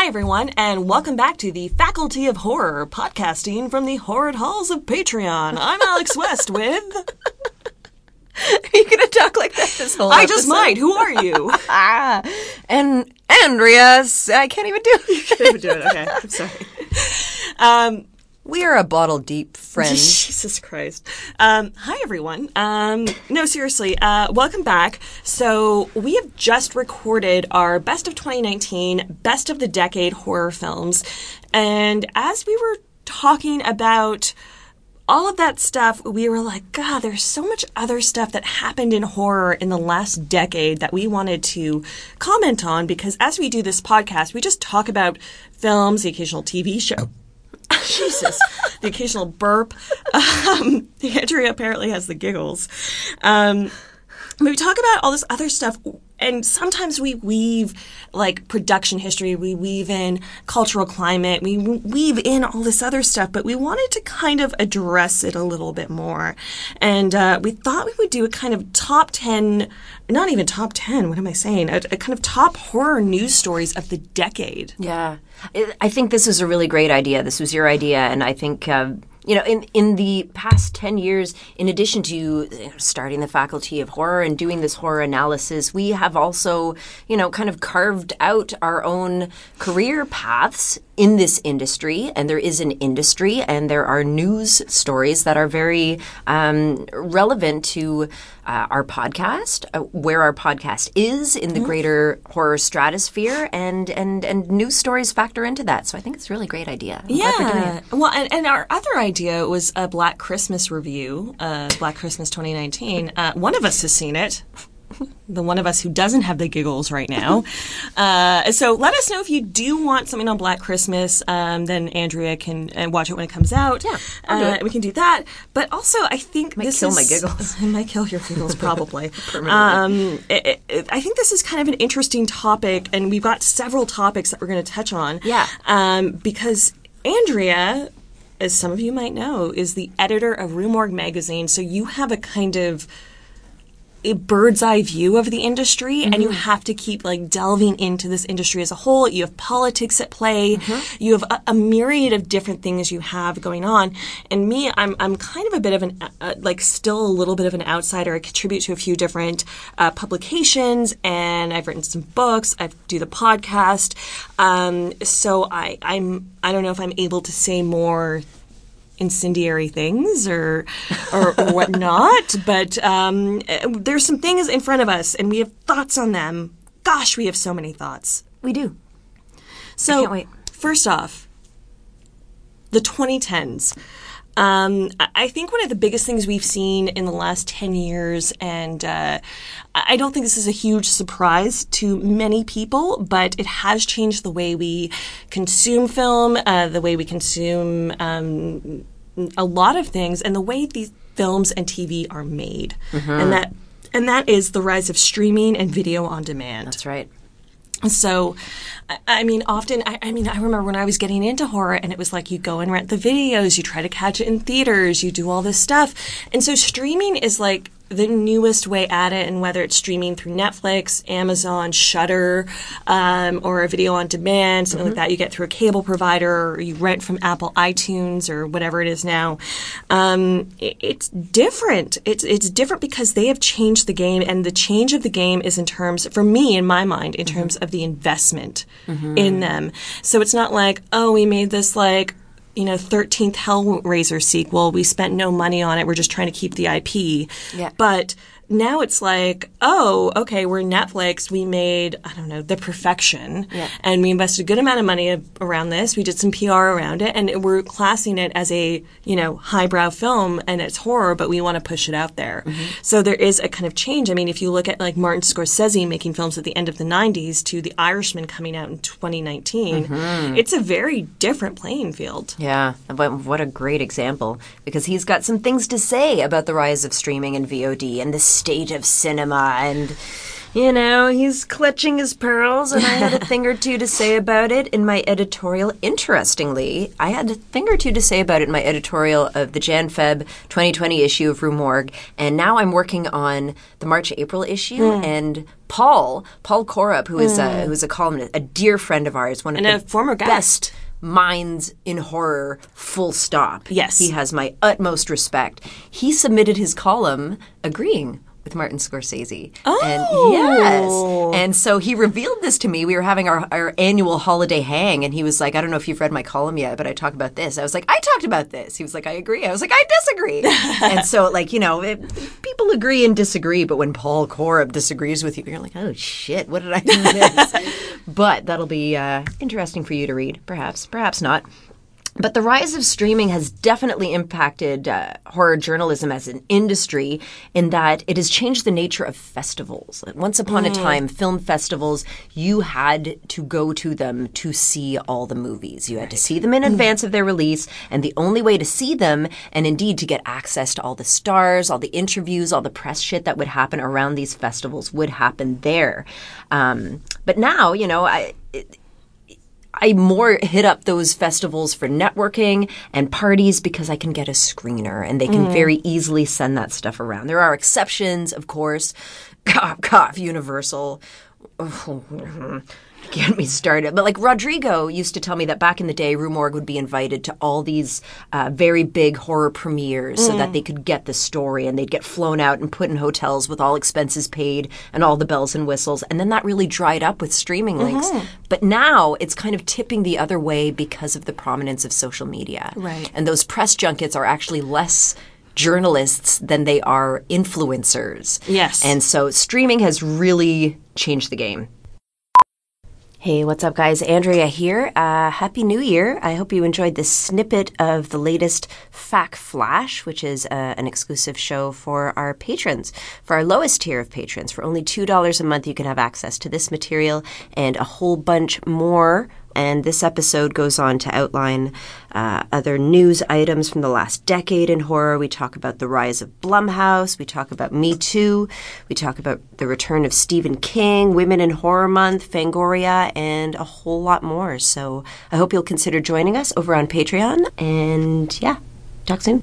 Hi, everyone, and welcome back to the Faculty of Horror, podcasting from the horrid halls of Patreon. I'm Alex West with. Are you gonna talk like that this whole I just episode? might. Who are you? Ah, and Andrea, I can't even do it. do it. Okay, I'm sorry. Um, we are a bottle deep, friend. Jesus Christ. Um, hi, everyone. Um, no, seriously, uh, welcome back. So, we have just recorded our Best of 2019, Best of the Decade horror films. And as we were talking about all of that stuff, we were like, God, there's so much other stuff that happened in horror in the last decade that we wanted to comment on because as we do this podcast, we just talk about films, the occasional TV show. Jesus, the occasional burp. Um, Andrea apparently has the giggles. Um, we talk about all this other stuff, and sometimes we weave like production history, we weave in cultural climate, we weave in all this other stuff, but we wanted to kind of address it a little bit more. And uh, we thought we would do a kind of top 10, not even top 10, what am I saying? A, a kind of top horror news stories of the decade. Yeah, I- think this is a really great idea. This was your idea, and I think. Um, you know, in, in the past 10 years, in addition to starting the faculty of horror and doing this horror analysis, we have also, you know, kind of carved out our own career paths in this industry. And there is an industry, and there are news stories that are very um, relevant to uh, our podcast, uh, where our podcast is in the greater horror stratosphere, and, and, and news stories factor into that. So I think it's a really great idea. I'm glad we're doing it. Yeah. Well, and, and our other idea was a Black Christmas review, uh, Black Christmas 2019. Uh, one of us has seen it. The one of us who doesn't have the giggles right now. Uh, so let us know if you do want something on Black Christmas. Um, then Andrea can uh, watch it when it comes out. Yeah, uh, we can do that. But also, I think this kill is, my giggles. It might kill your giggles, probably. um, it, it, I think this is kind of an interesting topic, and we've got several topics that we're going to touch on. Yeah. Um, because Andrea, as some of you might know, is the editor of Rue Morgue magazine, so you have a kind of a bird's eye view of the industry and you have to keep like delving into this industry as a whole. You have politics at play. You have a, a myriad of different things you have going on. And me i'm, I'm kind of a bit of an uh, like still a little bit of an outsider. I contribute to a few different uh, publications and i've written some books. I do the podcast. Um, so i i'm i don't know if i'm able to say more incendiary things or or, or whatnot. But um, there's some things in front of us, and we have thoughts on them. Gosh, we have so many thoughts. We do. So can't wait. first off, the 2010s. Um, I- think one of the biggest things we've seen in the last 10 years, and uh, I don't think this is a huge surprise to many people, but it has changed the way we consume film, uh, the way we consume um, a lot of things, and the way these films and TV are made. And that and that is the rise of streaming and video on demand. That's right. So, I- mean, often, I, I mean, I remember when I was getting into horror and it was like you go and rent the videos, you try to catch it in theaters, you do all this stuff. And so streaming is like the newest way at it, and whether it's streaming through Netflix, Amazon, Shudder, um, or a video on demand, something like that, you get through a cable provider, or you rent from Apple iTunes or whatever it is now. Um, it, it's different. It's it's different because they have changed the game, and the change of the game is in terms, for me, in my mind, in terms of the investment in them. So it's not like, oh, we made this like you know, 13th Hellraiser sequel. We spent no money on it. We're just trying to keep the IP. Yeah. But now it's like, oh, okay, we're Netflix. We made, I don't know, The Perfection. Yeah. And we invested a good amount of money around this. We did some PR around it. And we're classing it as a, you know, highbrow film and it's horror, but we want to push it out there. Mm-hmm. So there is a kind of change. I mean, if you look at like Martin Scorsese making films at the end of the 90s to The Irishman coming out in 2019, mm-hmm. it's a very different playing field. Yeah, but what a great example because he's got some things to say about the rise of streaming and VOD and the state of cinema and you know, he's clutching his pearls, and I had a thing or two to say about it in my editorial. Interestingly, I had a thing or two to say about it in my editorial of the Jan Feb 2020 issue of Rue Morgue, and now I'm working on the March April issue, hmm. and Paul, Paul Corupe, who is a, hmm. who is a columnist, a dear friend of ours, one of And the former guest. best minds in horror, full stop. Yes. He has my utmost respect. He submitted his column agreeing with Martin Scorsese. Oh. And yes. And so he revealed this to me. We were having our, our annual holiday hang, and he was like, I don't know if you've read my column yet, but I talk about this. I was like, I talked about this. He was like, I agree. I was like, I disagree. and so, like, you know, it, people agree and disagree, but when Paul Corupe disagrees with you, you're like, oh shit, what did I miss? but that'll be uh, interesting for you to read, perhaps, perhaps not. But the rise of streaming has definitely impacted uh, horror journalism as an industry in that it has changed the nature of festivals. Once upon a time, film festivals, you had to go to them to see all the movies. You had to see them in advance of their release, and the only way to see them, and indeed to get access to all the stars, all the interviews, all the press shit that would happen around these festivals would happen there. Um, but now, you know, I. It, I more hit up those festivals for networking and parties because I can get a screener and they can very mm. easily send that stuff around. There are exceptions, of course. Cough, cough, Universal. Get me started. But like Rodrigo used to tell me that back in the day, Rue Morgue would be invited to all these uh, very big horror premieres so that they could get the story and they'd get flown out and put in hotels with all expenses paid and all the bells and whistles. And then that really dried up with streaming links. But now it's kind of tipping the other way because of the prominence of social media. Right. And those press junkets are actually less journalists than they are influencers. Yes. And so streaming has really changed the game. Hey, what's up, guys? Andrea here. Uh, Happy New Year. I hope you enjoyed this snippet of the latest FAC Flash, which is uh, an exclusive show for our patrons. For our lowest tier of patrons, for only $2 a month, you can have access to this material and a whole bunch more and this episode goes on to outline uh, other news items from the last decade in horror. We talk about the rise of Blumhouse. We talk about Me Too. We talk about the return of Stephen King, Women in Horror Month, Fangoria, and a whole lot more. So I hope you'll consider joining us over on Patreon. And yeah, talk soon.